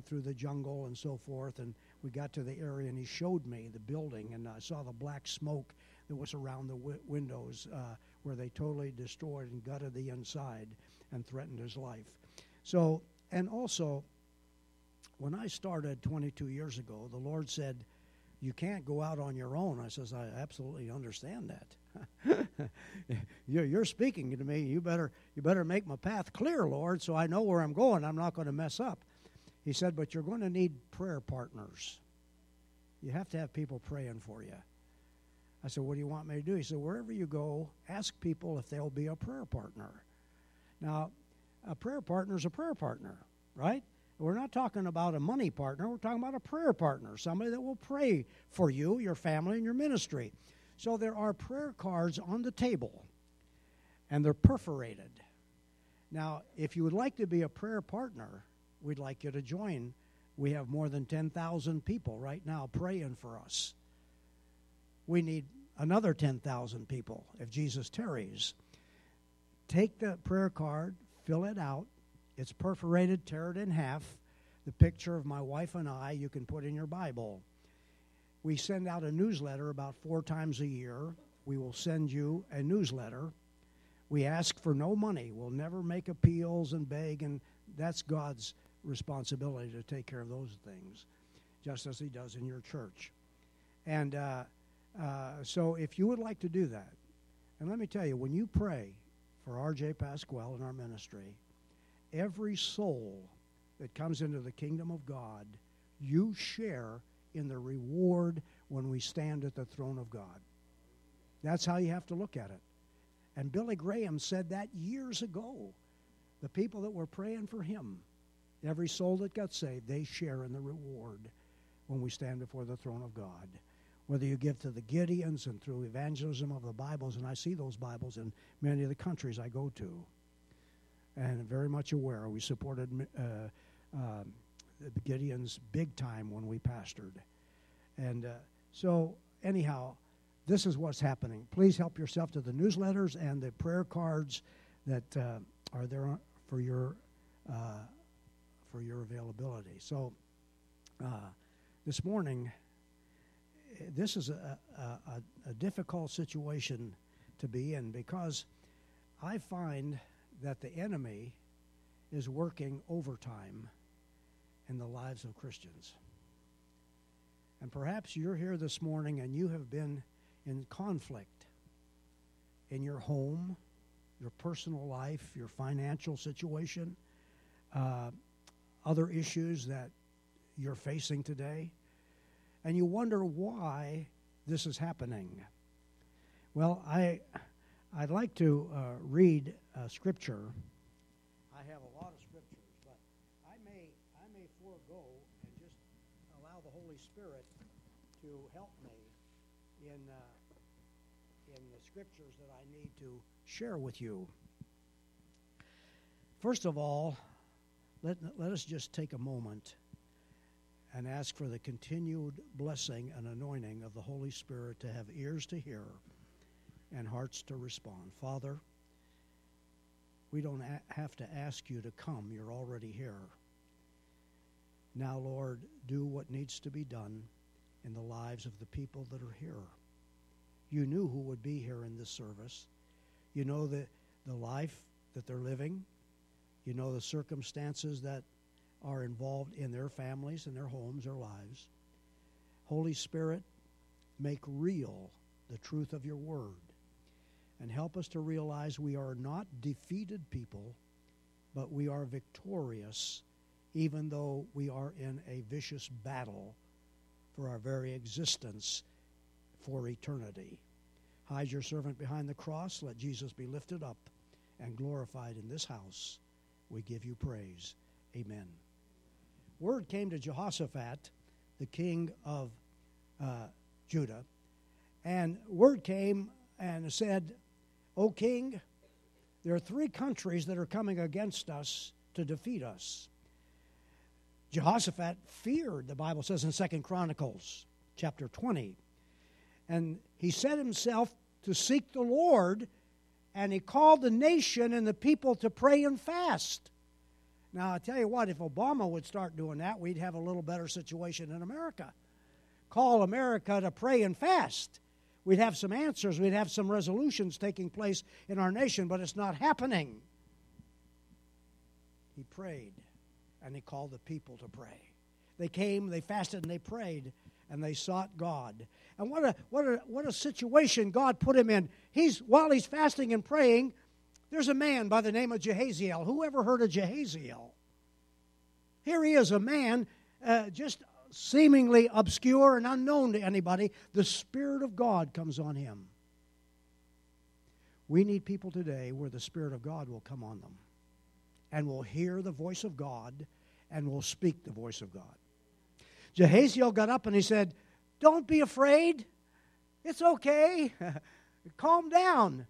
went through the jungle and so forth, and we got to the area, and he showed me the building, and I saw the black smoke that was around the w- windows uh, where they totally destroyed and gutted the inside and threatened his life. So, and also, when I started 22 years ago, the Lord said, "You can't go out on your own." I says, "I absolutely understand that." you're, speaking to me. You better you better make my path clear, Lord, so I know where I'm going. I'm not going to mess up. He said, "But you're going to need prayer partners. You have to have people praying for you." I said, What do you want me to do? He said, Wherever you go, ask people if they'll be a prayer partner. Now, a prayer partner is a prayer partner, right? We're not talking about a money partner. We're talking about a prayer partner, somebody that will pray for you, your family, and your ministry. So there are prayer cards on the table, and they're perforated. Now, if you would like to be a prayer partner, we'd like you to join. We have more than 10,000 people right now praying for us we need another 10,000 people if Jesus tarries. Take the prayer card, fill it out. It's perforated, tear it in half. The picture of my wife and I you can put in your Bible. We send out a newsletter about four times a year. We will send you a newsletter. We ask for no money. We'll never make appeals and beg, and that's God's responsibility to take care of those things, just as He does in your church. And uh, uh, so if you would like to do that, and let me tell you, when you pray for R.J. Pasquale in our ministry, every soul that comes into the kingdom of God, you share in the reward when we stand at the throne of God. That's how you have to look at it. And Billy Graham said that years ago. The people that were praying for him, every soul that got saved, they share in the reward when we stand before the throne of God whether you give to the Gideons and through evangelism of the Bibles, and I see those Bibles in many of the countries I go to, and very much aware. We supported uh, uh, the Gideons big time when we pastored, and uh, so anyhow, this is what's happening. Please help yourself to the newsletters and the prayer cards that uh, are there for your uh, for your availability. So uh, this morning this is a, a, a difficult situation to be in because I find that the enemy is working overtime in the lives of Christians. And perhaps you're here this morning and you have been in conflict in your home, your personal life, your financial situation, uh, other issues that you're facing today and you wonder why this is happening. Well, I, I'd like to uh, read a scripture. I have a lot of scriptures, but I may, I may forego and just allow the Holy Spirit to help me in, uh, in the scriptures that I need to share with you. First of all, let, let us just take a moment and ask for the continued blessing and anointing of the Holy Spirit to have ears to hear and hearts to respond. Father, we don't have to ask you to come, you're already here. Now, Lord, do what needs to be done in the lives of the people that are here. You knew who would be here in this service. You know the, the life that they're living. You know the circumstances that are involved in their families and their homes, their lives. Holy Spirit, make real the truth of your word and help us to realize we are not defeated people, but we are victorious, even though we are in a vicious battle for our very existence for eternity. Hide your servant behind the cross. Let Jesus be lifted up and glorified in this house. We give you praise. Amen word came to Jehoshaphat, the king of uh, Judah, and word came and said, O king, there are three countries that are coming against us to defeat us. Jehoshaphat feared, the Bible says in Second Chronicles chapter 20. And he set himself to seek the Lord, and he called the nation and the people to pray and fast. Now, I tell you what, if Obama would start doing that, we'd have a little better situation in America. Call America to pray and fast. We'd have some answers, we'd have some resolutions taking place in our nation, but it's not happening. He prayed, and he called the people to pray. They came, they fasted, and they prayed, and they sought God. And what a, what a, what a situation God put him in. He's, while he's fasting and praying, there's a man by the name of Jahaziel. Who ever heard of Jahaziel? Here he is, a man uh, just seemingly obscure and unknown to anybody. The Spirit of God comes on him. We need people today where the Spirit of God will come on them and will hear the voice of God and will speak the voice of God. Jahaziel got up and he said, Don't be afraid. It's okay. Calm down.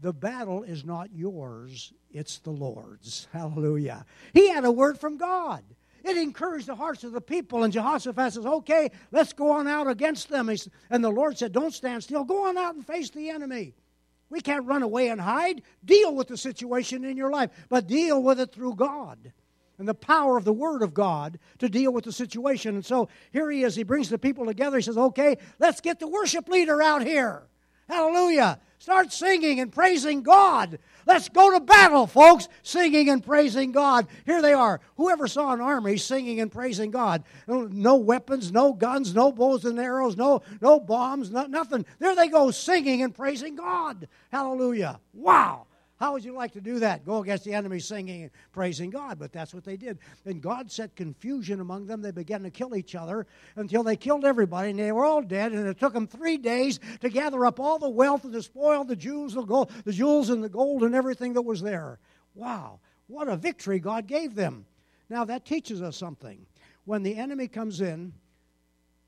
The battle is not yours, it's the Lord's. Hallelujah. He had a word from God. It encouraged the hearts of the people. And Jehoshaphat says, Okay, let's go on out against them. And the Lord said, Don't stand still. Go on out and face the enemy. We can't run away and hide. Deal with the situation in your life, but deal with it through God and the power of the Word of God to deal with the situation. And so here he is. He brings the people together. He says, Okay, let's get the worship leader out here. Hallelujah. Start singing and praising God. Let's go to battle, folks, singing and praising God. Here they are. Whoever saw an army singing and praising God? No weapons, no guns, no bows and arrows, no, no bombs, no, nothing. There they go singing and praising God. Hallelujah. Wow. How would you like to do that? Go against the enemy singing and praising God. But that's what they did. And God set confusion among them. They began to kill each other until they killed everybody, and they were all dead. And it took them three days to gather up all the wealth and the spoil, the jewels, the gold, the jewels and the gold and everything that was there. Wow, what a victory God gave them. Now that teaches us something. When the enemy comes in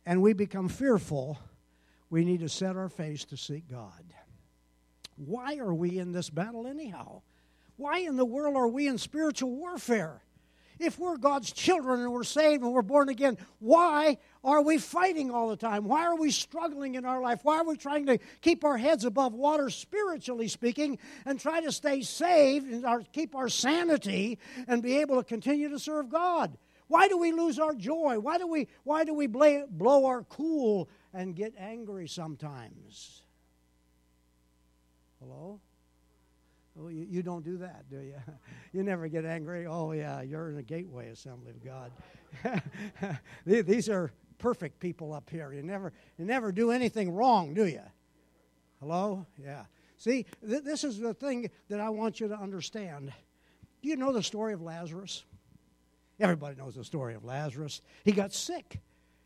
and we become fearful, we need to set our face to seek God. Why are we in this battle anyhow? Why in the world are we in spiritual warfare? If we're God's children and we're saved and we're born again, why are we fighting all the time? Why are we struggling in our life? Why are we trying to keep our heads above water, spiritually speaking, and try to stay saved and our, keep our sanity and be able to continue to serve God? Why do we lose our joy? Why do we, why do we blow our cool and get angry sometimes? Hello? Oh, you, you don't do that, do you? You never get angry. Oh, yeah, you're in a gateway assembly of God. These are perfect people up here. You never, you never do anything wrong, do you? Hello? Yeah. See, th- this is the thing that I want you to understand. Do you know the story of Lazarus? Everybody knows the story of Lazarus. He got sick.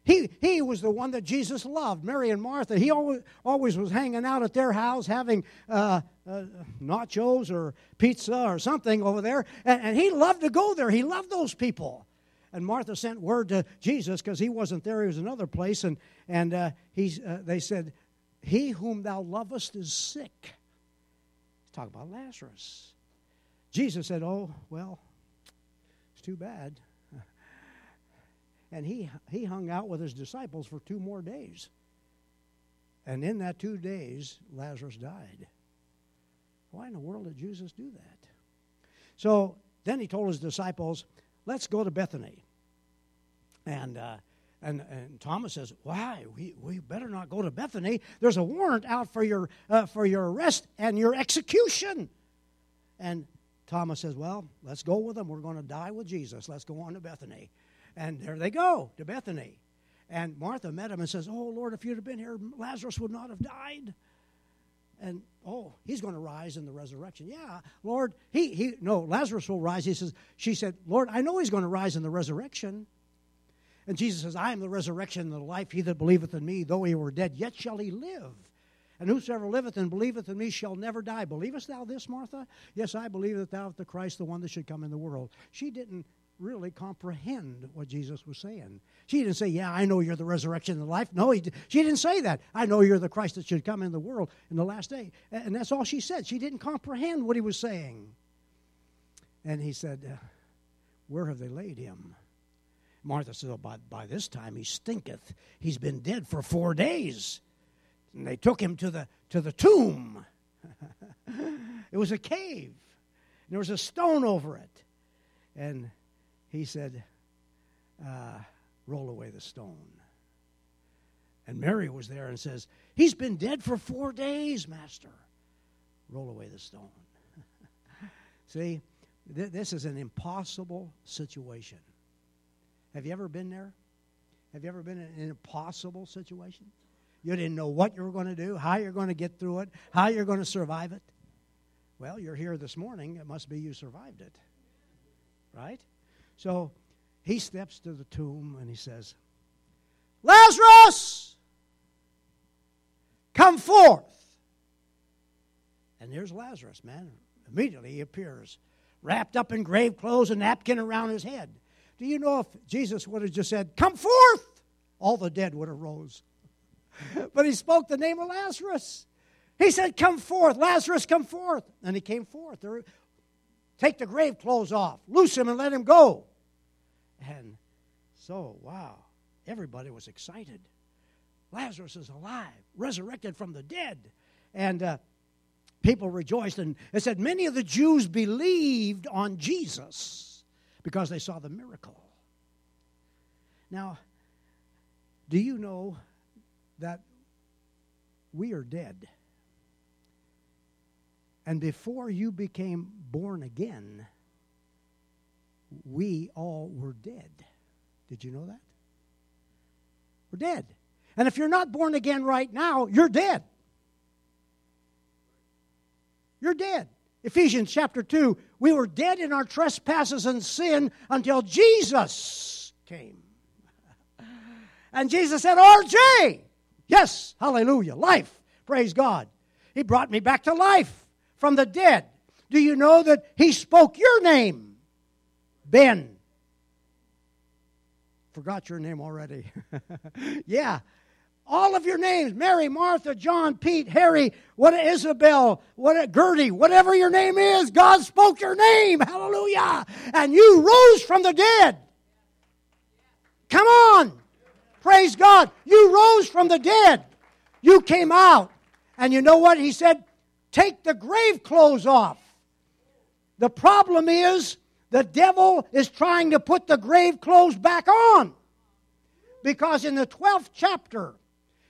He, he was the one that Jesus loved, Mary and Martha. He always, always was hanging out at their house having uh, uh, nachos or pizza or something over there. And, and he loved to go there. He loved those people. And Martha sent word to Jesus because he wasn't there. He was another place. And, and uh, he's, uh, they said, He whom thou lovest is sick. Talk about Lazarus. Jesus said, Oh, well, it's too bad and he, he hung out with his disciples for two more days. And in that two days, Lazarus died. Why in the world did Jesus do that? So then he told his disciples, Let's go to Bethany. And, uh, and, and Thomas says, Why? We, we better not go to Bethany. There's a warrant out for your, uh, for your arrest and your execution. And Thomas says, Well, let's go with them. We're going to die with Jesus. Let's go on to Bethany. And there they go to Bethany. And Martha met him and says, Oh, Lord, if you'd have been here, Lazarus would not have died. And oh, he's going to rise in the resurrection. Yeah, Lord, he, he no, Lazarus will rise. He says, she said, Lord, I know he's going to rise in the resurrection. And Jesus says, I am the resurrection and the life. He that believeth in me, though he were dead, yet shall he live. And whosoever liveth and believeth in me shall never die. Believest thou this, Martha? Yes, I believe that thou art the Christ, the one that should come in the world. She didn't really comprehend what Jesus was saying. She didn't say, Yeah, I know you're the resurrection and the life. No, he, she didn't say that. I know you're the Christ that should come in the world in the last day. And that's all she said. She didn't comprehend what he was saying. And he said, uh, Where have they laid him? Martha said, oh, by, by this time he stinketh. He's been dead for four days. And they took him to the, to the tomb. it was a cave. And there was a stone over it. And he said, uh, Roll away the stone. And Mary was there and says, He's been dead for four days, Master. Roll away the stone. See, th- this is an impossible situation. Have you ever been there? Have you ever been in an impossible situation? You didn't know what you were going to do, how you're going to get through it, how you're going to survive it. Well, you're here this morning. It must be you survived it. Right? So he steps to the tomb and he says, Lazarus, come forth. And there's Lazarus, man. Immediately he appears, wrapped up in grave clothes, a napkin around his head. Do you know if Jesus would have just said, Come forth, all the dead would have rose. but he spoke the name of Lazarus. He said, Come forth, Lazarus, come forth. And he came forth. Take the grave clothes off, loose him, and let him go. And so, wow, everybody was excited. Lazarus is alive, resurrected from the dead. And uh, people rejoiced. And it said many of the Jews believed on Jesus because they saw the miracle. Now, do you know that we are dead? And before you became born again, we all were dead. Did you know that? We're dead. And if you're not born again right now, you're dead. You're dead. Ephesians chapter 2 we were dead in our trespasses and sin until Jesus came. And Jesus said, RJ, yes, hallelujah, life, praise God. He brought me back to life from the dead. Do you know that He spoke your name? Ben. Forgot your name already. yeah. All of your names Mary, Martha, John, Pete, Harry, what Isabel, what Gertie, whatever your name is, God spoke your name. Hallelujah. And you rose from the dead. Come on. Praise God. You rose from the dead. You came out. And you know what? He said, take the grave clothes off. The problem is the devil is trying to put the grave clothes back on. Because in the 12th chapter,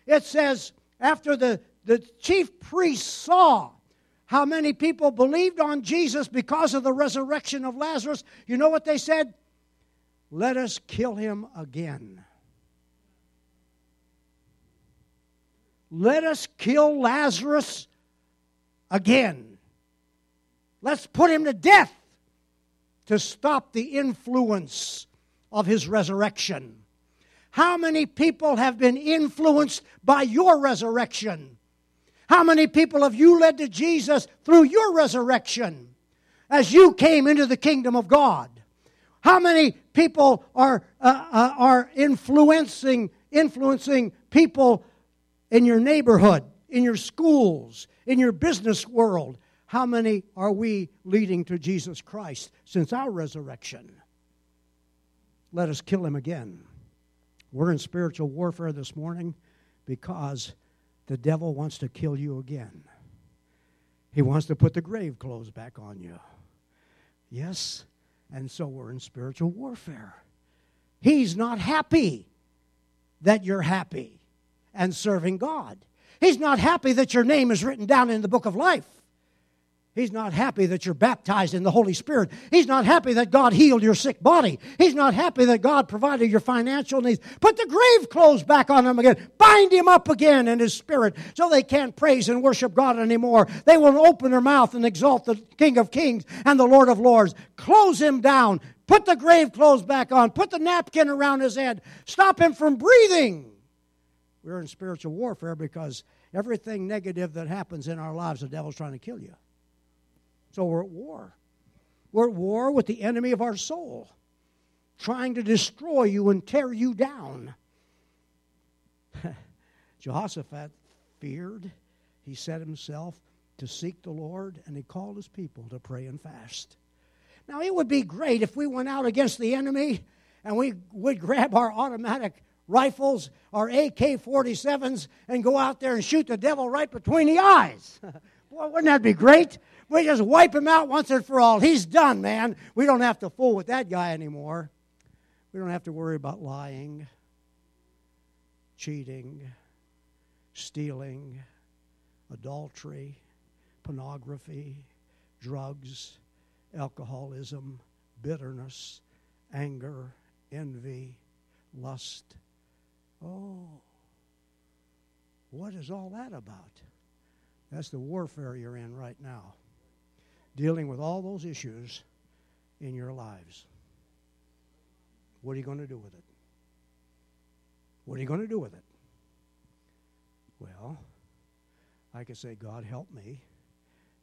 it says, after the, the chief priests saw how many people believed on Jesus because of the resurrection of Lazarus, you know what they said? Let us kill him again. Let us kill Lazarus again. Let's put him to death to stop the influence of his resurrection. How many people have been influenced by your resurrection? How many people have you led to Jesus through your resurrection as you came into the kingdom of God? How many people are, uh, uh, are influencing, influencing people in your neighborhood, in your schools, in your business world, how many are we leading to Jesus Christ since our resurrection? Let us kill him again. We're in spiritual warfare this morning because the devil wants to kill you again. He wants to put the grave clothes back on you. Yes, and so we're in spiritual warfare. He's not happy that you're happy and serving God. He's not happy that your name is written down in the book of life. He's not happy that you're baptized in the Holy Spirit. He's not happy that God healed your sick body. He's not happy that God provided your financial needs. Put the grave clothes back on him again. Bind him up again in his spirit so they can't praise and worship God anymore. They will open their mouth and exalt the King of Kings and the Lord of Lords. Close him down. Put the grave clothes back on. Put the napkin around his head. Stop him from breathing. We're in spiritual warfare because everything negative that happens in our lives, the devil's trying to kill you. So we're at war. We're at war with the enemy of our soul, trying to destroy you and tear you down. Jehoshaphat feared. He set himself to seek the Lord, and he called his people to pray and fast. Now, it would be great if we went out against the enemy and we would grab our automatic rifles, our AK 47s, and go out there and shoot the devil right between the eyes. Boy, wouldn't that be great? We just wipe him out once and for all. He's done, man. We don't have to fool with that guy anymore. We don't have to worry about lying, cheating, stealing, adultery, pornography, drugs, alcoholism, bitterness, anger, envy, lust. Oh, what is all that about? That's the warfare you're in right now, dealing with all those issues in your lives. What are you going to do with it? What are you going to do with it? Well, I could say, God, help me.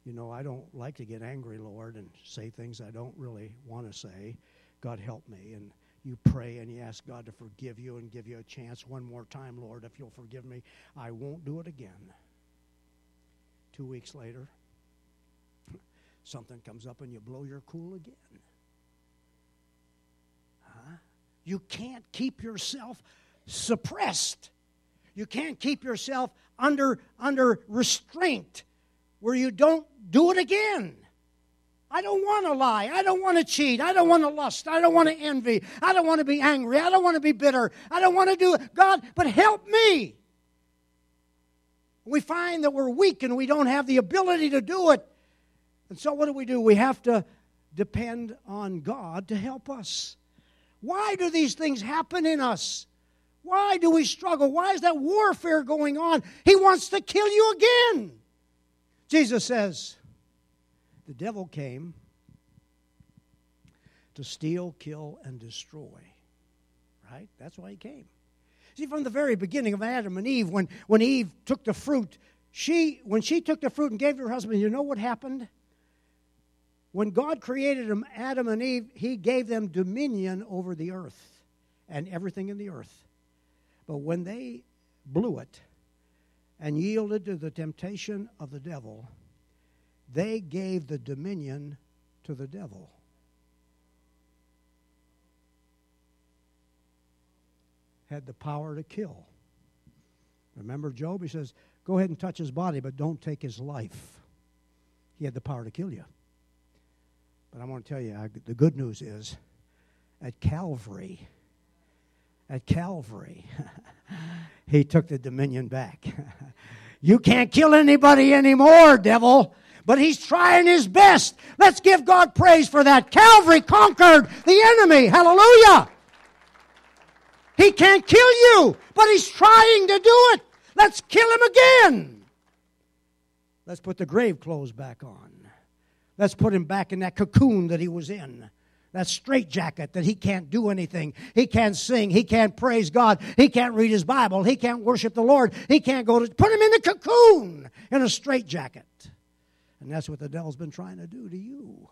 You know, I don't like to get angry, Lord, and say things I don't really want to say. God, help me. And you pray and you ask God to forgive you and give you a chance one more time, Lord, if you'll forgive me. I won't do it again. Two weeks later, something comes up and you blow your cool again. Huh? You can't keep yourself suppressed. You can't keep yourself under, under restraint where you don't do it again. I don't want to lie. I don't want to cheat. I don't want to lust. I don't want to envy. I don't want to be angry. I don't want to be bitter. I don't want to do it. God, but help me. We find that we're weak and we don't have the ability to do it. And so, what do we do? We have to depend on God to help us. Why do these things happen in us? Why do we struggle? Why is that warfare going on? He wants to kill you again. Jesus says, The devil came to steal, kill, and destroy. Right? That's why he came. See, from the very beginning of Adam and Eve, when, when Eve took the fruit, she when she took the fruit and gave it to her husband, you know what happened? When God created them, Adam and Eve, he gave them dominion over the earth and everything in the earth. But when they blew it and yielded to the temptation of the devil, they gave the dominion to the devil. Had the power to kill. Remember Job? He says, Go ahead and touch his body, but don't take his life. He had the power to kill you. But I want to tell you, I, the good news is at Calvary, at Calvary, he took the dominion back. you can't kill anybody anymore, devil. But he's trying his best. Let's give God praise for that. Calvary conquered the enemy. Hallelujah. He can't kill you, but he's trying to do it. Let's kill him again. Let's put the grave clothes back on. Let's put him back in that cocoon that he was in. That straitjacket that he can't do anything. He can't sing. He can't praise God. He can't read his Bible. He can't worship the Lord. He can't go to. Put him in the cocoon in a straitjacket. And that's what the devil's been trying to do to you.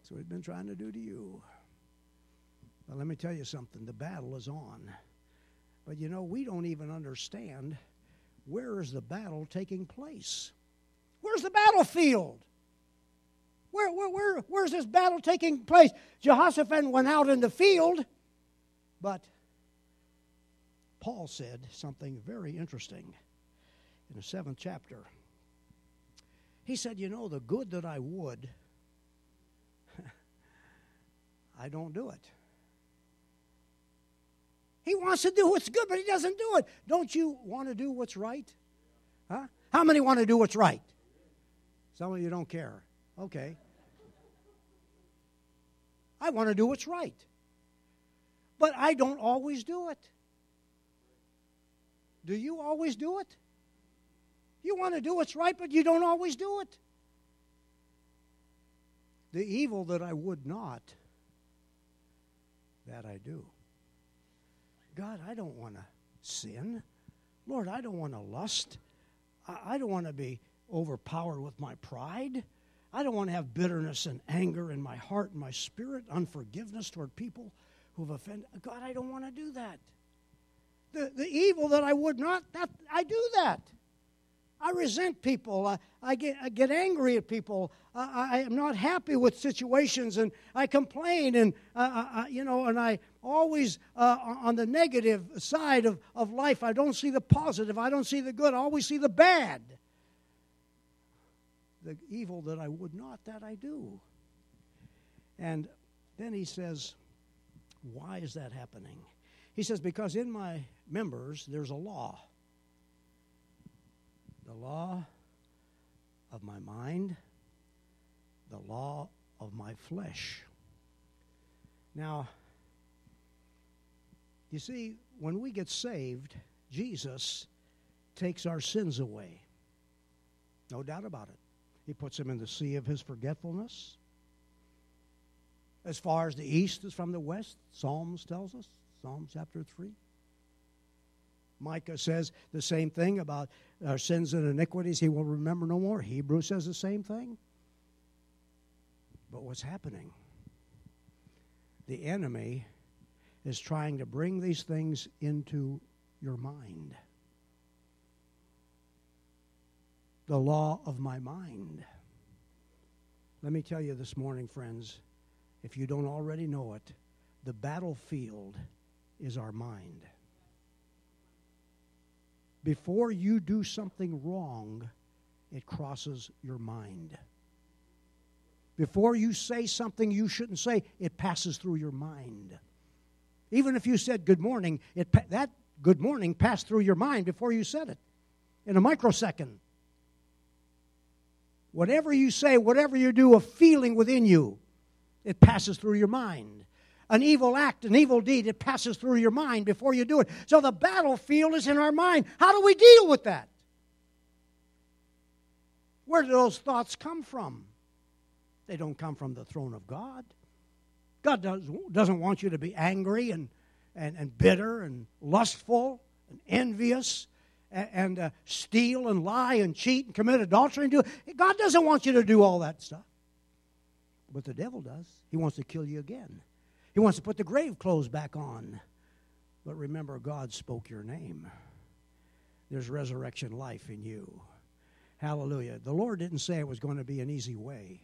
That's what he's been trying to do to you. But let me tell you something the battle is on. But you know, we don't even understand where is the battle taking place. Where's the battlefield? Where, where, where, where's this battle taking place? Jehoshaphat went out in the field, but Paul said something very interesting in the seventh chapter. He said, You know, the good that I would, I don't do it. He wants to do what's good, but he doesn't do it. Don't you want to do what's right? Huh? How many want to do what's right? Some of you don't care. Okay. I want to do what's right. But I don't always do it. Do you always do it? You want to do what's right, but you don't always do it. The evil that I would not, that I do. God, I don't want to sin. Lord, I don't want to lust. I don't want to be overpowered with my pride. I don't want to have bitterness and anger in my heart and my spirit, unforgiveness toward people who've offended. God, I don't want to do that. The, the evil that I would not, that I do that. I resent people. I, I, get, I get angry at people. I, I am not happy with situations, and I complain, and uh, you know, and I always uh, on the negative side of, of life. I don't see the positive. I don't see the good. I always see the bad. The evil that I would not, that I do. And then he says, Why is that happening? He says, Because in my members there's a law. The law of my mind, the law of my flesh. Now, you see, when we get saved, Jesus takes our sins away. No doubt about it. He puts him in the sea of his forgetfulness. As far as the east is from the west, Psalms tells us, Psalm chapter 3. Micah says the same thing about our sins and iniquities, he will remember no more. Hebrew says the same thing. But what's happening? The enemy is trying to bring these things into your mind. The law of my mind. Let me tell you this morning, friends, if you don't already know it, the battlefield is our mind. Before you do something wrong, it crosses your mind. Before you say something you shouldn't say, it passes through your mind. Even if you said good morning, it, that good morning passed through your mind before you said it in a microsecond. Whatever you say, whatever you do, a feeling within you, it passes through your mind. An evil act, an evil deed, it passes through your mind before you do it. So the battlefield is in our mind. How do we deal with that? Where do those thoughts come from? They don't come from the throne of God. God does, doesn't want you to be angry and, and, and bitter and lustful and envious and, uh, steal and lie and cheat and commit adultery and do it. God doesn't want you to do all that stuff. But the devil does. He wants to kill you again. He wants to put the grave clothes back on. But remember, God spoke your name. There's resurrection life in you. Hallelujah. The Lord didn't say it was going to be an easy way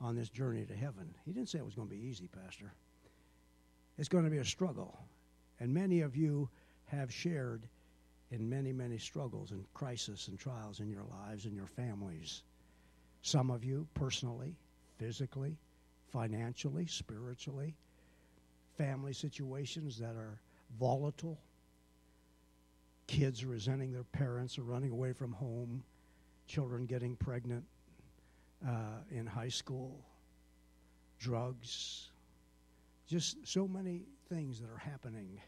on this journey to heaven. He didn't say it was going to be easy, Pastor. It's going to be a struggle. And many of you have shared in many, many struggles and crises and trials in your lives and your families. Some of you personally, physically, financially, spiritually, family situations that are volatile, kids resenting their parents or running away from home, children getting pregnant, uh, in high school, drugs, just so many things that are happening.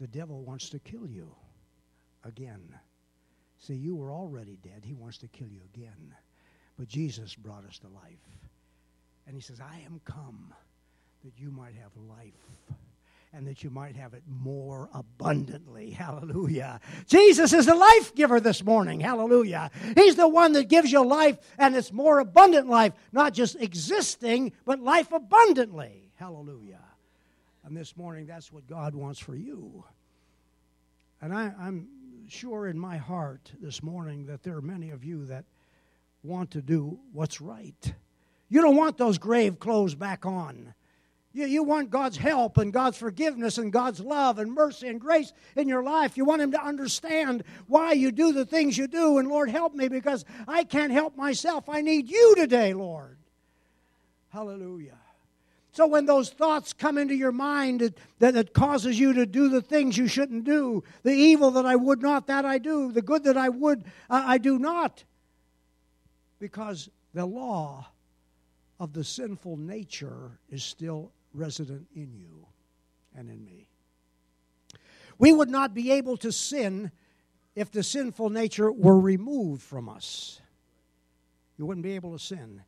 The devil wants to kill you again. See, you were already dead. He wants to kill you again. But Jesus brought us to life. And he says, I am come that you might have life and that you might have it more abundantly. Hallelujah. Jesus is the life giver this morning. Hallelujah. He's the one that gives you life, and it's more abundant life, not just existing, but life abundantly. Hallelujah. And this morning, that's what God wants for you. And I, am sure in my heart this morning that there are many of you that want to do what's right. You don't want those grave clothes back on. You, you want God's help and God's forgiveness and God's love and mercy and grace in your life. You want Him to understand why you do the things you do. And Lord, help me because I can't help myself. I need you today, Lord. Hallelujah. So when those thoughts come into your mind that, that, causes you to do the things you shouldn't do, the evil that I would not, that I do, the good that I would, uh, I do not. Because the law of the sinful nature is still resident in you and in me. We would not be able to sin if the sinful nature were removed from us. You wouldn't be able to sin.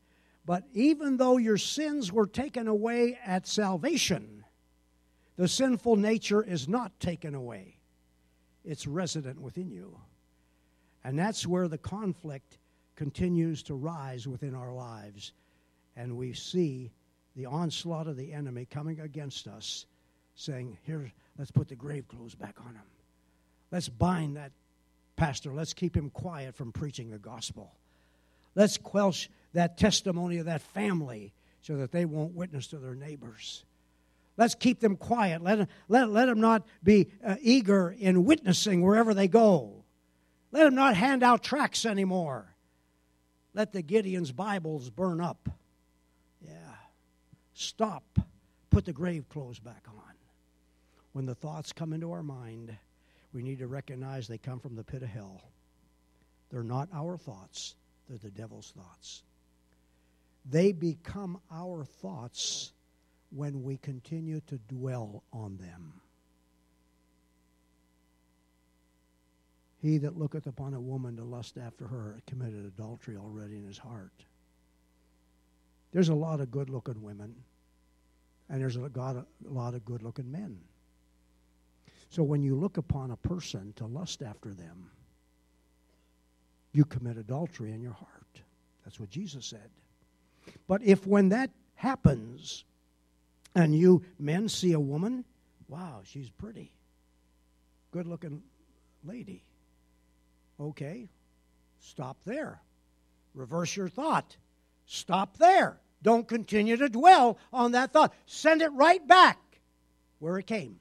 But even though your sins were taken away at salvation, the sinful nature is not taken away. It's resident within you. And that's where the conflict continues to rise within our lives. And we see the onslaught of the enemy coming against us, saying, Here, let's put the grave clothes back on him. Let's bind that pastor. Let's keep him quiet from preaching the gospel. Let's quelch that testimony of that family so that they won't witness to their neighbors. Let's keep them quiet. Let, let, let them not be uh, eager in witnessing wherever they go. Let them not hand out tracts anymore. let the Gideon's Bibles burn up. Yeah. Stop. Put the grave clothes back on. When the thoughts come into our mind, we need to recognize they come from the pit of hell. They're not our thoughts, they're the devil's thoughts. They become our thoughts when we continue to dwell on them. He that looketh upon a woman to lust after her committed adultery already in his heart. There's a lot of good looking women, and there's a lot of good looking men. So when you look upon a person to lust after them, you commit adultery in your heart. That's what Jesus said. But if when that happens and you men see a woman, wow, she's pretty, good looking lady. Okay, stop there. Reverse your thought. Stop there. Don't continue to dwell on that thought. Send it right back where it came.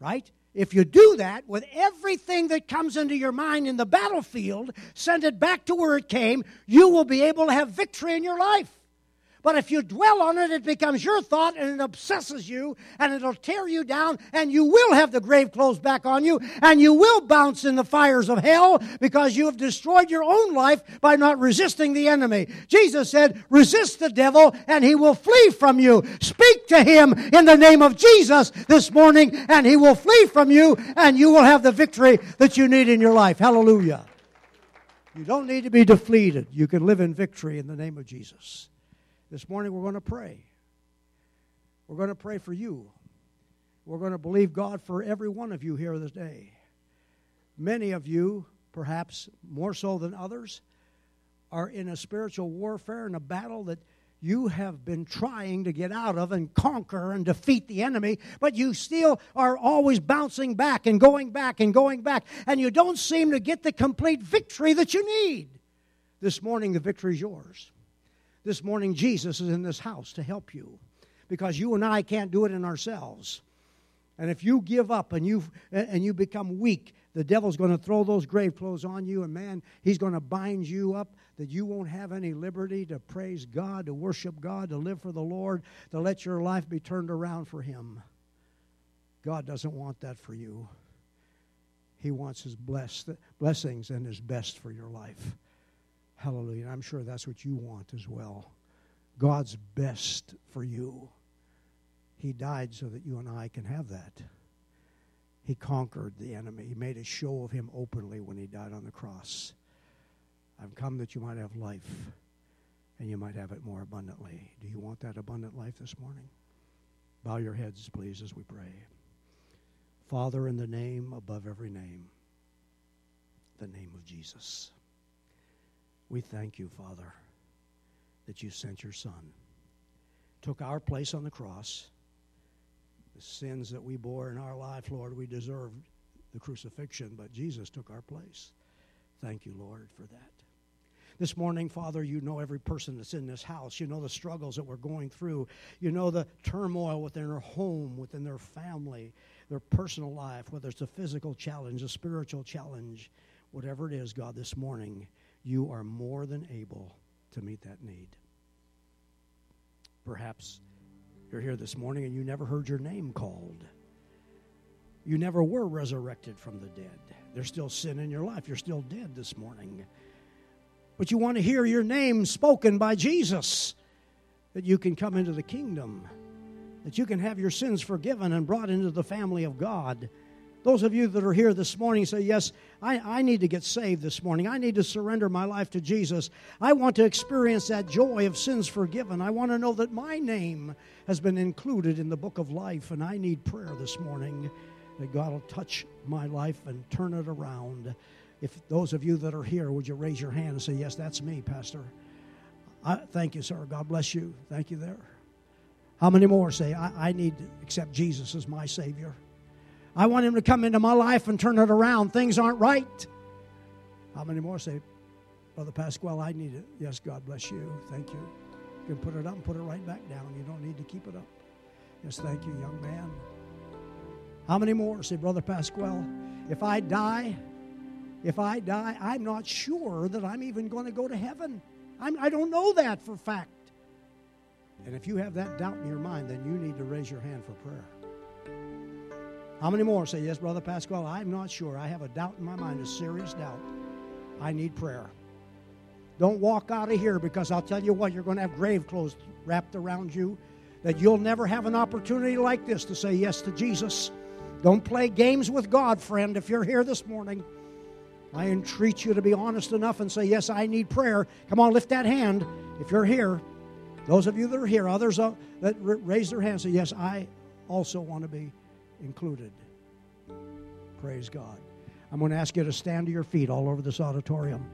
Right? If you do that with everything that comes into your mind in the battlefield, send it back to where it came, you will be able to have victory in your life. But if you dwell on it, it becomes your thought and it obsesses you and it'll tear you down and you will have the grave clothes back on you and you will bounce in the fires of hell because you have destroyed your own life by not resisting the enemy. Jesus said, resist the devil and he will flee from you. Speak to him in the name of Jesus this morning and he will flee from you and you will have the victory that you need in your life. Hallelujah. You don't need to be defeated. You can live in victory in the name of Jesus. This morning we're going to pray. We're going to pray for you. We're going to believe God for every one of you here this day. Many of you, perhaps more so than others, are in a spiritual warfare and a battle that you have been trying to get out of and conquer and defeat the enemy, but you still are always bouncing back and going back and going back, and you don't seem to get the complete victory that you need. This morning, the victory is yours. This morning, Jesus is in this house to help you because you and I can't do it in ourselves. And if you give up and you and you become weak, the devil's going to throw those grave clothes on you, and man, he's going to bind you up that you won't have any liberty to praise God, to worship God, to live for the Lord, to let your life be turned around for Him. God doesn't want that for you. He wants His blessed, blessings and His best for your life. Hallelujah. I'm sure that's what you want as well. God's best for you. He died so that you and I can have that. He conquered the enemy. He made a show of him openly when he died on the cross. I've come that you might have life and you might have it more abundantly. Do you want that abundant life this morning? Bow your heads, please, as we pray. Father, in the name above every name, the name of Jesus. We thank you, Father, that you sent your Son, took our place on the cross. The sins that we bore in our life, Lord, we deserved the crucifixion, but Jesus took our place. Thank you, Lord, for that. This morning, Father, you know every person that's in this house. You know the struggles that we're going through. You know the turmoil within their home, within their family, their personal life, whether it's a physical challenge, a spiritual challenge, whatever it is, God, this morning you are more than able to meet that need. Perhaps you're here this morning and you never heard your name called. You never were resurrected from the dead. There's still sin in your life. You're still dead this morning. But you want to hear your name spoken by Jesus, that you can come into the kingdom, that you can have your sins forgiven and brought into the family of God those of you that are here this morning say, Yes, I, I need to get saved this morning. I need to surrender my life to Jesus. I want to experience that joy of sins forgiven. I want to know that my name has been included in the book of life, and I need prayer this morning that God will touch my life and turn it around. If those of you that are here, would you raise your hand and say, Yes, that's me, Pastor? I, thank you, sir. God bless you. Thank you there. How many more say, I, I need to accept Jesus as my Savior? I want Him to come into my life and turn it around. Things aren't right. How many more say, Brother Pasquale, I need it? Yes, God bless you. Thank you. You can put it up and put it right back down. You don't need to keep it up. Yes, thank you, young man. How many more say, Brother Pasquale, if I die, If I die, I'm not sure that I'm even going to go to heaven. I'm, I don't know that for fact. And if you have that doubt in your mind, then you need to raise your hand for prayer. How many more say, Yes, Brother Pasquale, I'm not sure. I have a doubt in my mind, a serious doubt. I need prayer. Don't walk out of here because I'll tell you what, you're going to have grave clothes wrapped around you that you'll never have an opportunity like this to say yes to Jesus. Don't play games with God, friend, if you're here this morning. I entreat you to be honest enough and say, Yes, I need prayer. Come on, lift that hand if you're here. Those of you that are here, others uh, that raise their hands say, Yes, I also want to be included. Praise God. I'm going to ask you to stand to your feet all over this auditorium.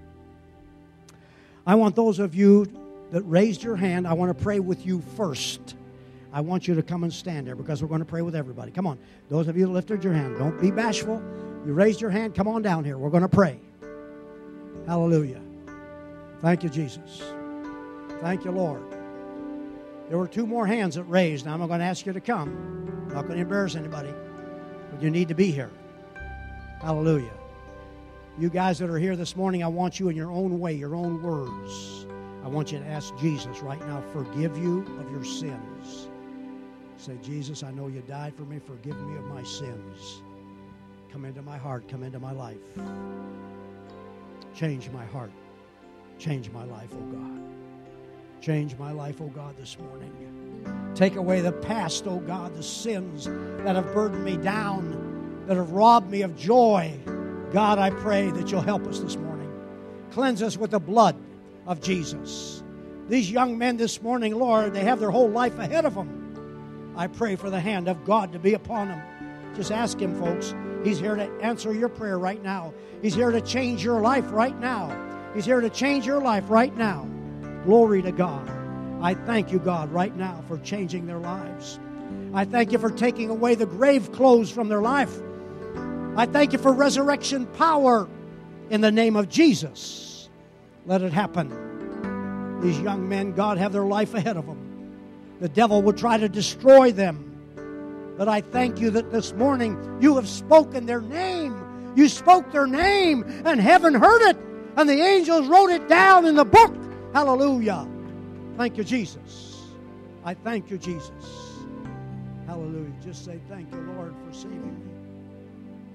I want those of you that raised your hand, I want to pray with you first. I want you to come and stand there because we're going to pray with everybody. Come on. Those of you that lifted your hand, don't be bashful. You raised your hand, come on down here. We're going to pray. Hallelujah. Thank you, Jesus. Thank you, Lord. There were two more hands that raised. Now I'm going to ask you to come. Not going to embarrass anybody, but you need to be here. Hallelujah. You guys that are here this morning, I want you in your own way, your own words. I want you to ask Jesus right now, forgive you of your sins. Say, Jesus, I know you died for me. Forgive me of my sins. Come into my heart. Come into my life. Change my heart. Change my life, oh God. Change my life, oh God, this morning. Take away the past, oh God, the sins that have burdened me down, that have robbed me of joy. God, I pray that you'll help us this morning. Cleanse us with the blood of Jesus. These young men this morning, Lord, they have their whole life ahead of them. I pray for the hand of God to be upon them. Just ask Him, folks. He's here to answer your prayer right now. He's here to change your life right now. He's here to change your life right now. Glory to God. I thank you, God, right now for changing their lives. I thank you for taking away the grave clothes from their life. I thank you for resurrection power in the name of Jesus. Let it happen. These young men, God, have their life ahead of them. The devil will try to destroy them. But I thank you that this morning you have spoken their name. You spoke their name, and heaven heard it, and the angels wrote it down in the book. Hallelujah. Thank you, Jesus. I thank you, Jesus. Hallelujah. Just say, Thank you, Lord, for saving me.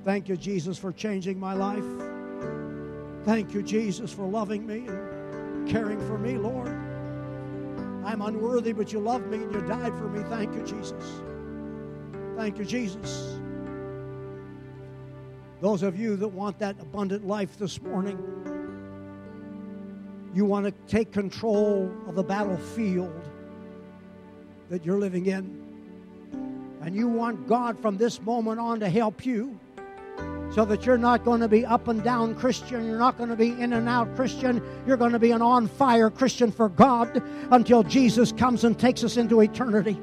Thank you, Jesus, for changing my life. Thank you, Jesus, for loving me and caring for me, Lord. I'm unworthy, but you love me and you died for me. Thank you, Jesus. Thank you, Jesus. Those of you that want that abundant life this morning, you want to take control of the battlefield that you're living in, and you want God from this moment on to help you so that you're not going to be up and down Christian. You're not going to be in and out Christian. You're going to be an on fire Christian for God until Jesus comes and takes us into eternity.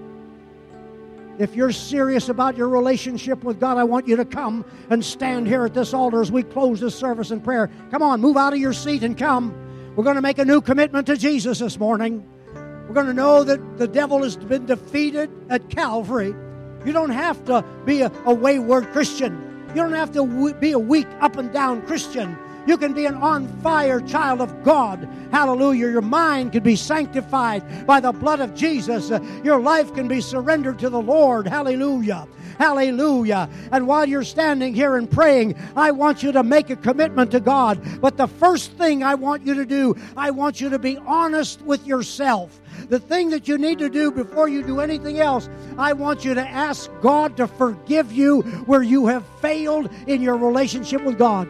If you're serious about your relationship with God, I want you to come and stand here at this altar as we close this service in prayer. Come on, move out of your seat and come. We're going to make a new commitment to Jesus this morning. We're going to know that the devil has been defeated at Calvary. You don't have to be a, a wayward Christian. You don't have to be a weak, up and down Christian. You can be an on fire child of God. Hallelujah. Your mind can be sanctified by the blood of Jesus. Uh, your life can be surrendered to the Lord. Hallelujah. Hallelujah. And while you're standing here and praying, I want you to make a commitment to God. But the first thing I want you to do, I want you to be honest with yourself. The thing that you need to do before you do anything else, I want you to ask God to forgive you where you have failed in your relationship with God.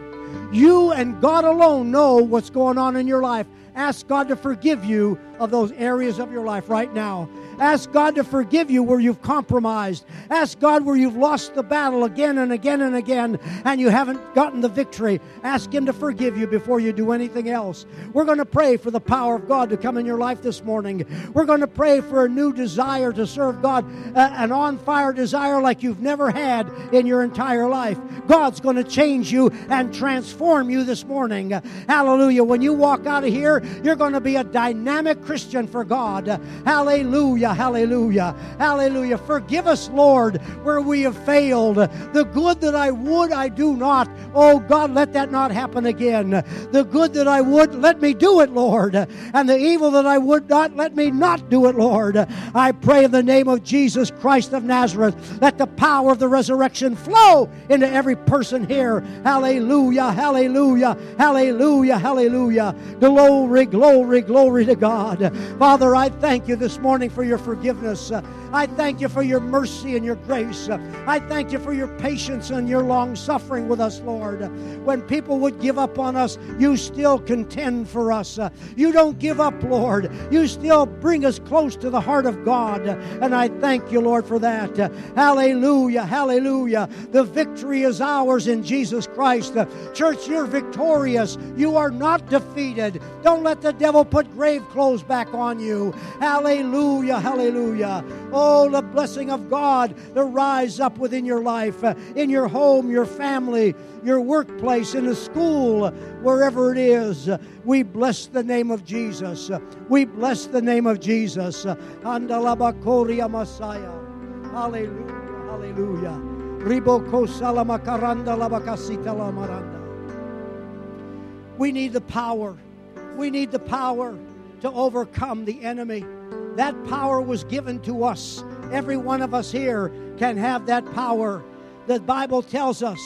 You and God alone know what's going on in your life. Ask God to forgive you of those areas of your life right now. Ask God to forgive you where you've compromised. Ask God where you've lost the battle again and again and again and you haven't gotten the victory. Ask Him to forgive you before you do anything else. We're going to pray for the power of God to come in your life this morning. We're going to pray for a new desire to serve God, an on fire desire like you've never had in your entire life. God's going to change you and transform you this morning. Hallelujah. When you walk out of here, You're going to be a dynamic Christian for God. Hallelujah, hallelujah, hallelujah. Forgive us, Lord, where we have failed. The good that I would, I do not. Oh God, let that not happen again. The good that I would, let me do it, Lord. And the evil that I would not, let me not do it, Lord. I pray in the name of Jesus Christ of Nazareth, let the power of the resurrection flow into every person here. Hallelujah, hallelujah, hallelujah, hallelujah. Glory, glory, glory glory to God. Father, I thank you this morning for your forgiveness. I thank you for your mercy and your grace. I thank you for your patience and your long suffering with us, Lord. When people would give up on us, you still contend for us. You don't give up, Lord. You still bring us close to the heart of God. And I thank you, Lord, for that. Hallelujah, hallelujah. The victory is ours in Jesus Christ. Church, you're victorious. You are not defeated. Don't let the devil put grave clothes back on you. Hallelujah, hallelujah. Oh, the blessing of God to rise up within your life, uh, in your home, your family, your workplace, in the school, wherever it is. We bless the name of Jesus. We bless the name of Jesus. Andalabakoria Messiah. Hallelujah. Hallelujah. Riboko salamakaranda labakasita. We need the power. We need the power to overcome the enemy. That power was given to us. Every one of us here can have that power. The Bible tells us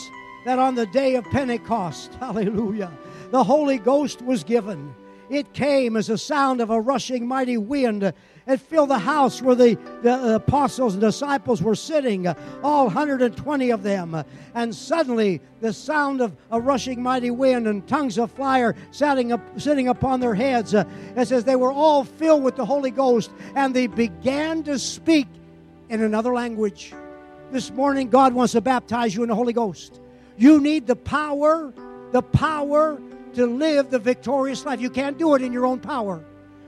that on the day of Pentecost, hallelujah, the Holy Ghost was given. It came as a sound of a rushing mighty wind and filled the house where the, the apostles and disciples were sitting, all 120 of them. And suddenly, the sound of a rushing mighty wind and tongues of fire sitting, up, sitting upon their heads. It says they were all filled with the Holy Ghost and they began to speak in another language. This morning, God wants to baptize you in the Holy Ghost. You need the power, the power to live the victorious life. You can't do it in your own power.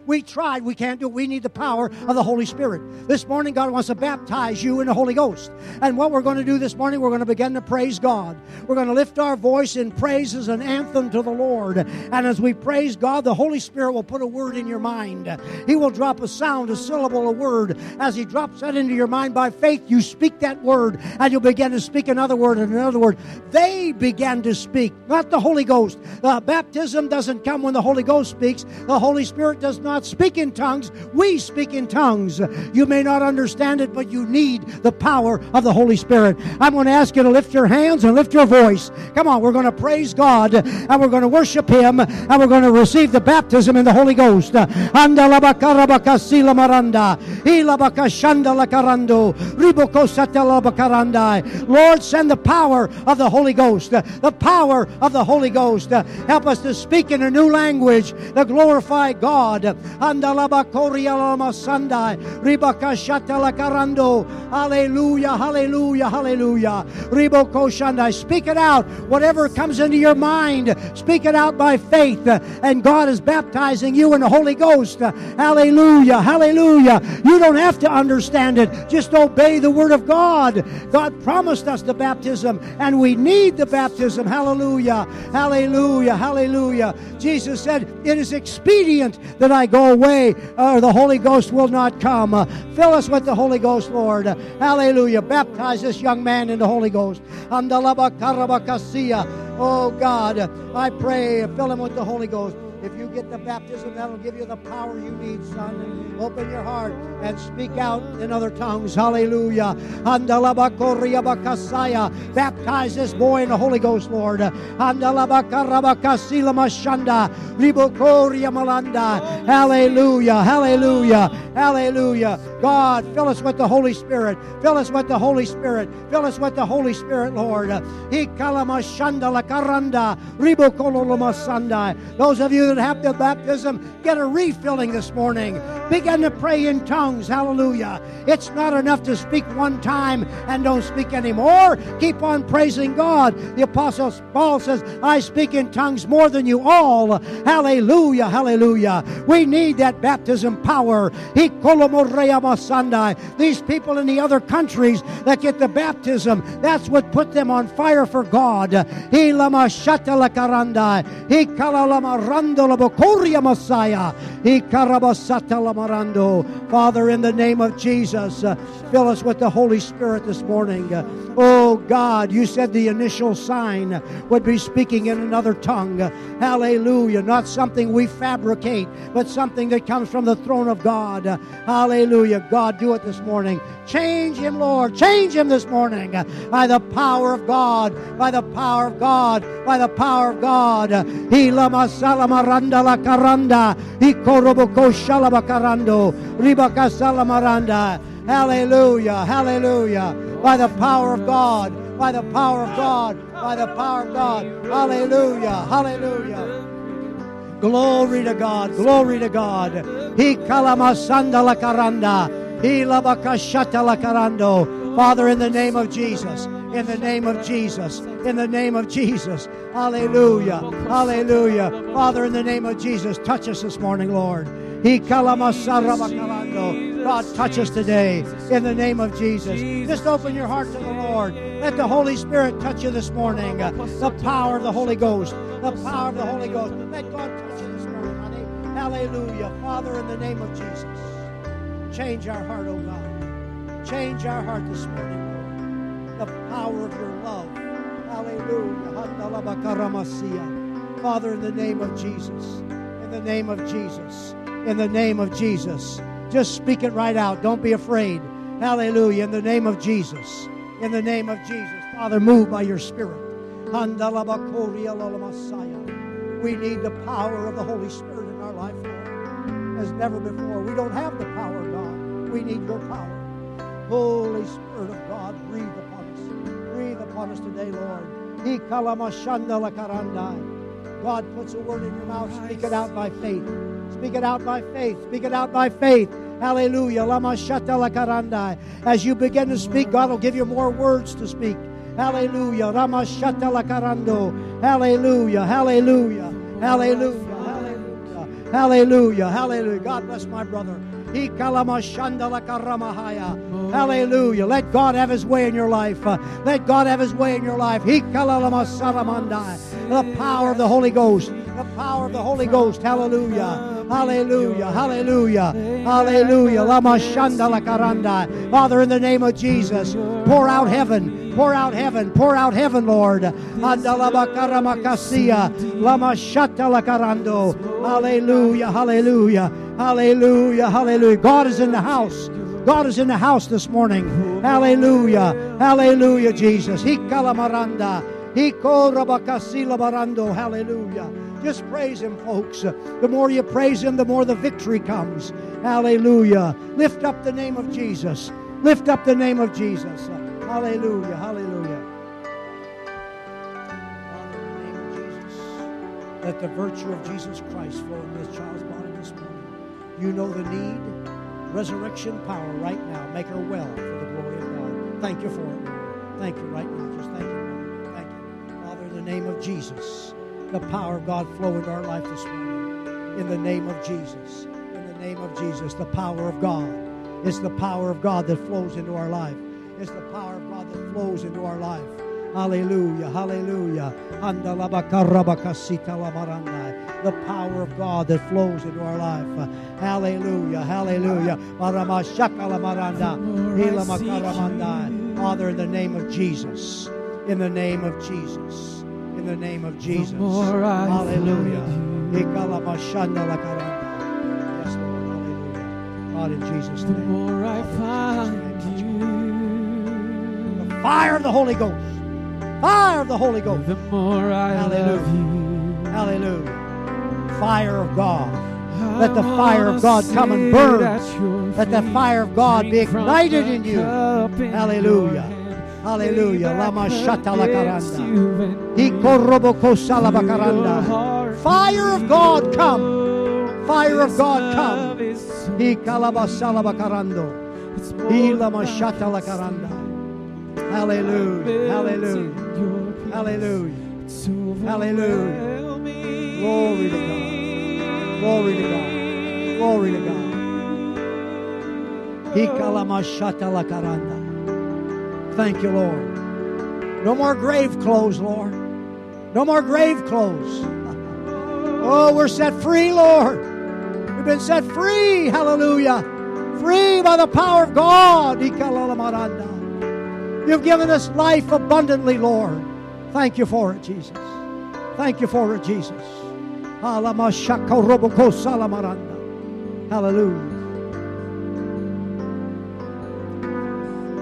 We tried. We can't do it. We need the power of the Holy Spirit. This morning, God wants to baptize you in the Holy Ghost. And what we're going to do this morning, we're going to begin to praise God. We're going to lift our voice in praise as an anthem to the Lord. And as we praise God, the Holy Spirit will put a word in your mind. He will drop a sound, a syllable, a word. As He drops that into your mind by faith, you speak that word and you'll begin to speak another word and another word. They began to speak, not the Holy Ghost. The baptism doesn't come when the Holy Ghost speaks. The Holy Spirit does not not speak in tongues, we speak in tongues. You may not understand it, but you need the power of the Holy Spirit. I'm going to ask you to lift your hands and lift your voice. Come on, we're going to praise God and we're going to worship Him and we're going to receive the baptism in the Holy Ghost. Lord, send the power of the Holy Ghost. The power of the Holy Ghost. Help us to speak in a new language to glorify God. Andalaba Korialama Sandai, Ribaka Shatala Karando. Hallelujah, hallelujah, hallelujah. Riboko Shandai. Speak it out. Whatever comes into your mind, speak it out by faith. And God is baptizing you in the Holy Ghost. Hallelujah, hallelujah. You don't have to understand it. Just obey the Word of God. God promised us the baptism, and we need the baptism. Hallelujah, hallelujah, hallelujah. Jesus said, It is expedient that I go away, or the Holy Ghost will not come. Uh, fill us with the Holy Ghost, Lord. hallelujah. Baptize this young man in the Holy Ghost. Oh God, I pray, fill him with the Holy Ghost. If you get the baptism, that'll give you the power you need, son. Open your heart and speak out in other tongues. Hallelujah. Baptize this boy in the Holy Ghost, Lord. Hallelujah. Hallelujah. Hallelujah. God, fill us with the Holy Spirit. Fill us with the Holy Spirit. Fill us with the Holy Spirit, Lord. Those of you that have the baptism, get a refilling this morning. Begin to pray in tongues. Hallelujah. It's not enough to speak one time and don't speak anymore. Keep on praising God. The Apostle Paul says, I speak in tongues more than you all. Hallelujah. Hallelujah. We need that baptism power. These people in the other countries that get the baptism, that's what put them on fire for God. He lama shatala karanda. He kalalama rando labokoria Messiah. He karabasata lamarando. Father, in the name of Jesus, uh, fill us with the Holy Spirit this morning. Oh God, you said the initial sign would be speaking in another tongue. Hallelujah. Not something we fabricate, but something that comes from the throne of God. Hallelujah. God, do it this morning. Change him, Lord. Change him this morning by the power of God, by the power of God, by the power of God. He lama salamaranda la karanda. He koroboko shalabakarando. Ribaka salamaranda. Hallelujah. Hallelujah. By the power of God. By the power of God. By the power of God. Hallelujah. Hallelujah. Glory to God. Glory to God. He kalamasanda la karanda. He labakashata la karando. Father, in the name of Jesus. In the name of Jesus. In the name of Jesus. Hallelujah. Hallelujah. Father, in the name of Jesus, touch us this morning, Lord. God, touch us today in the name of Jesus. Just open your heart to the Lord. Let the Holy Spirit touch you this morning. The power of the Holy Ghost. The power of the Holy Ghost. Let God touch you this morning, honey. Hallelujah. Father, in the name of Jesus, change our heart, oh God. Change our heart this morning. The power of your love. Hallelujah. Father, in the name of Jesus. In the name of Jesus in the name of Jesus. Just speak it right out. Don't be afraid. Hallelujah. In the name of Jesus. In the name of Jesus. Father, move by your Spirit. We need the power of the Holy Spirit in our life, Lord, as never before. We don't have the power, God. We need your power. Holy Spirit of God, breathe upon us. Breathe upon us today, Lord. God puts a word in your mouth. Speak it out by faith. Speak it out by faith. Speak it out by faith. Hallelujah. As you begin to speak, God will give you more words to speak. Hallelujah. Hallelujah. Hallelujah. Hallelujah. Hallelujah. Hallelujah. Hallelujah. God bless my brother. Hallelujah. Let God have his way in your life. Uh, let God have his way in your life. The power of the Holy Ghost. The power of the Holy Ghost. Hallelujah. Hallelujah. Hallelujah. Hallelujah. Lama la Karanda. Father, in the name of Jesus, pour out heaven. Pour out heaven. Pour out heaven, Lord. Andalabakaramacasia. Lama Shata la Karando. Hallelujah. Hallelujah. Hallelujah. Hallelujah. God is in the house. God is in the house this morning. Hallelujah. Hallelujah, Jesus. Hikalamaranda. Hikorabakasila barando. Hallelujah. Just praise Him, folks. The more you praise Him, the more the victory comes. Hallelujah. Lift up the name of Jesus. Lift up the name of Jesus. Hallelujah. Hallelujah. Father, in the name of Jesus, let the virtue of Jesus Christ flow in this child's body this morning. You know the need. Resurrection power right now. Make her well for the glory of God. Thank you for it, Thank you right now. Just thank you. Thank you. Father, in the name of Jesus the power of God flow into our life this morning. In the name of Jesus. In the name of Jesus. The power of God. It's the power of God that flows into our life. It's the power of God that flows into our life. Hallelujah. Hallelujah. The power of God that flows into our life. Hallelujah. Hallelujah. Father, in the name of Jesus. In the name of Jesus in the name of Jesus. Hallelujah. Yes, Lord. Hallelujah. God, in Jesus' name. The more I find you. The fire of the Holy Ghost. Fire of the Holy Ghost. The more I Hallelujah. love you. Hallelujah. Fire of God. Let the fire of God come and burn. Let the fire of God be ignited in you. Hallelujah. Hallelujah. Lama shata la karanda. Ikoroboko salabakaranda. Fire of God come. Fire of God come. Ikalabasalabakarando. Ilama shata la karanda. Hallelujah. Hallelujah. Hallelujah. Hallelujah. Glory to God. Glory to God. Glory to God. Thank you, Lord. No more grave clothes, Lord. No more grave clothes. Oh, we're set free, Lord. We've been set free. Hallelujah. Free by the power of God. You've given us life abundantly, Lord. Thank you for it, Jesus. Thank you for it, Jesus. Hallelujah.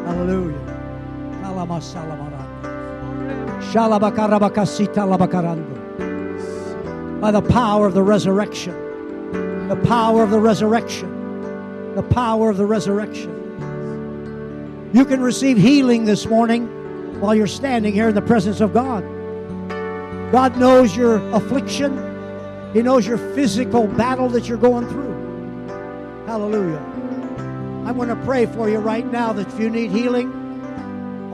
Hallelujah. By the power of the resurrection. The power of the resurrection. The power of the resurrection. You can receive healing this morning while you're standing here in the presence of God. God knows your affliction. He knows your physical battle that you're going through. Hallelujah. I'm going to pray for you right now that if you need healing,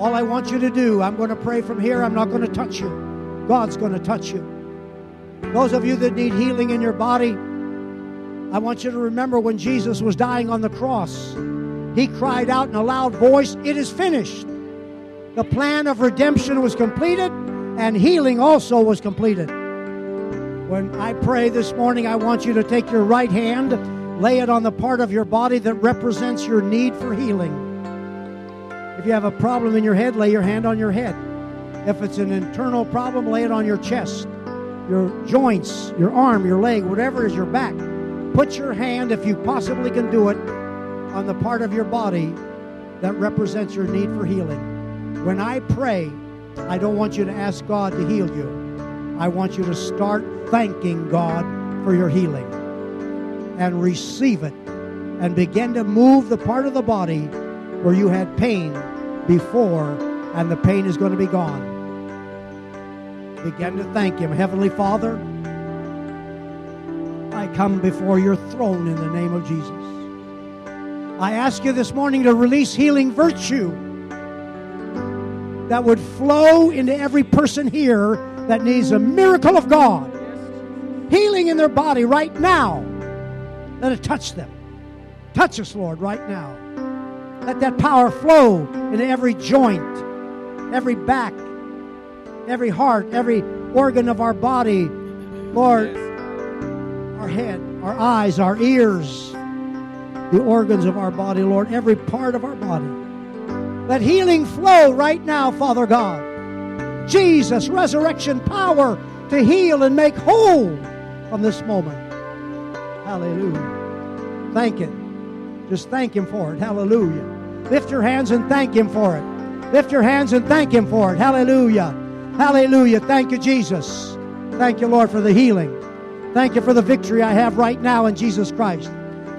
all I want you to do, I'm going to pray from here. I'm not going to touch you. God's going to touch you. Those of you that need healing in your body, I want you to remember when Jesus was dying on the cross, he cried out in a loud voice, It is finished. The plan of redemption was completed, and healing also was completed. When I pray this morning, I want you to take your right hand, lay it on the part of your body that represents your need for healing. If you have a problem in your head, lay your hand on your head. If it's an internal problem, lay it on your chest, your joints, your arm, your leg, whatever is your back. Put your hand, if you possibly can do it, on the part of your body that represents your need for healing. When I pray, I don't want you to ask God to heal you. I want you to start thanking God for your healing and receive it and begin to move the part of the body where you had pain before, and the pain is going to be gone. Begin to thank Him. Heavenly Father, I come before your throne in the name of Jesus. I ask you this morning to release healing virtue that would flow into every person here that needs a miracle of God. Healing in their body right now. Let it touch them. Touch us, Lord, right now. Let that power flow into every joint, every back, every heart, every organ of our body. Lord, our head, our eyes, our ears, the organs of our body, Lord, every part of our body. Let healing flow right now, Father God. Jesus, resurrection power to heal and make whole from this moment. Hallelujah. Thank you. Just thank Him for it. Hallelujah. Lift your hands and thank Him for it. Lift your hands and thank Him for it. Hallelujah. Hallelujah. Thank you, Jesus. Thank you, Lord, for the healing. Thank you for the victory I have right now in Jesus Christ.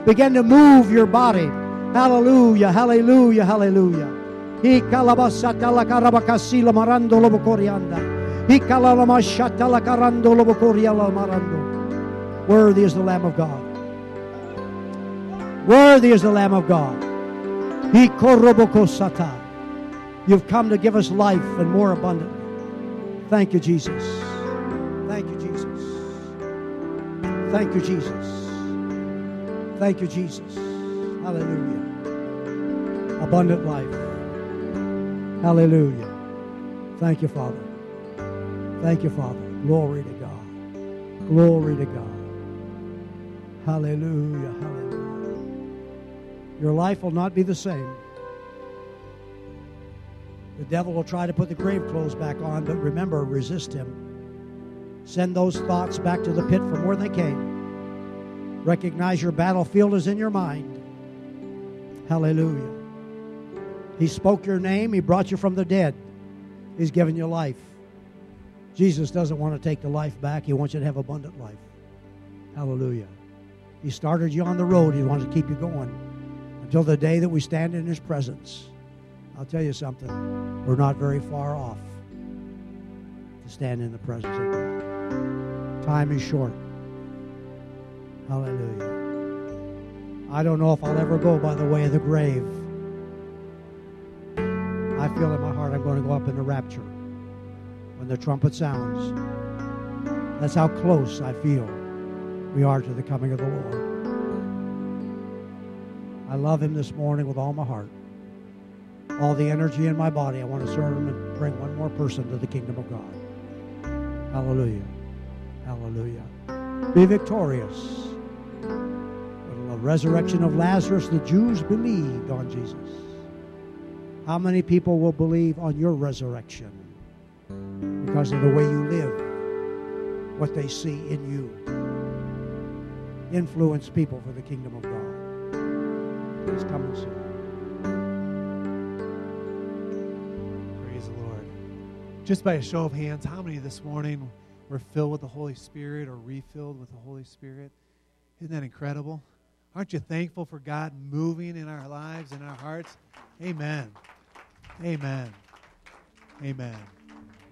Begin to move your body. Hallelujah. Hallelujah. Hallelujah. Worthy is the Lamb of God. Worthy is the Lamb of God. You've come to give us life and more abundantly. Thank you, Jesus. Thank you, Jesus. Thank you, Jesus. Thank you, Jesus. Hallelujah. Abundant life. Hallelujah. Thank you, Father. Thank you, Father. Glory to God. Glory to God. Hallelujah. Hallelujah your life will not be the same. The devil will try to put the grave clothes back on, but remember, resist him. Send those thoughts back to the pit from where they came. Recognize your battlefield is in your mind. Hallelujah. He spoke your name, He brought you from the dead, He's given you life. Jesus doesn't want to take the life back, He wants you to have abundant life. Hallelujah. He started you on the road, He wants to keep you going until the day that we stand in His presence. I'll tell you something, we're not very far off to stand in the presence of God. Time is short. Hallelujah. I don't know if I'll ever go by the way of the grave. I feel in my heart I'm going to go up in the rapture when the trumpet sounds. That's how close I feel we are to the coming of the Lord. I love him this morning with all my heart. All the energy in my body, I want to serve him and bring one more person to the kingdom of God. Hallelujah. Hallelujah. Be victorious. With the resurrection of Lazarus, the Jews believed on Jesus. How many people will believe on your resurrection? Because of the way you live, what they see in you. Influence people for the kingdom of God. It's coming soon. Praise the Lord. Just by a show of hands, how many this morning were filled with the Holy Spirit or refilled with the Holy Spirit? Isn't that incredible? Aren't you thankful for God moving in our lives and our hearts? Amen. Amen. Amen.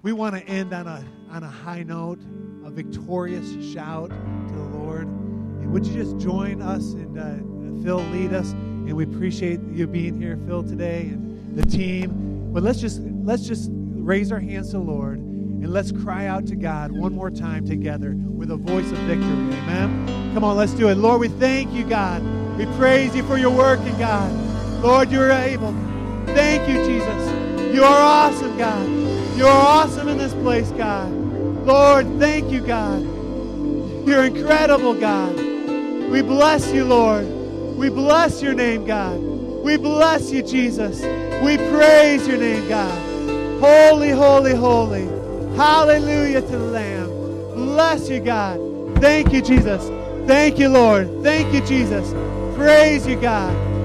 We want to end on a, on a high note, a victorious shout to the Lord. And would you just join us and uh, Phil lead us? And we appreciate you being here, Phil, today and the team. But let's just let's just raise our hands to the Lord and let's cry out to God one more time together with a voice of victory. Amen. Come on, let's do it. Lord, we thank you, God. We praise you for your work in God. Lord, you're able. Thank you, Jesus. You are awesome, God. You are awesome in this place, God. Lord, thank you, God. You're incredible, God. We bless you, Lord. We bless your name, God. We bless you, Jesus. We praise your name, God. Holy, holy, holy. Hallelujah to the Lamb. Bless you, God. Thank you, Jesus. Thank you, Lord. Thank you, Jesus. Praise you, God.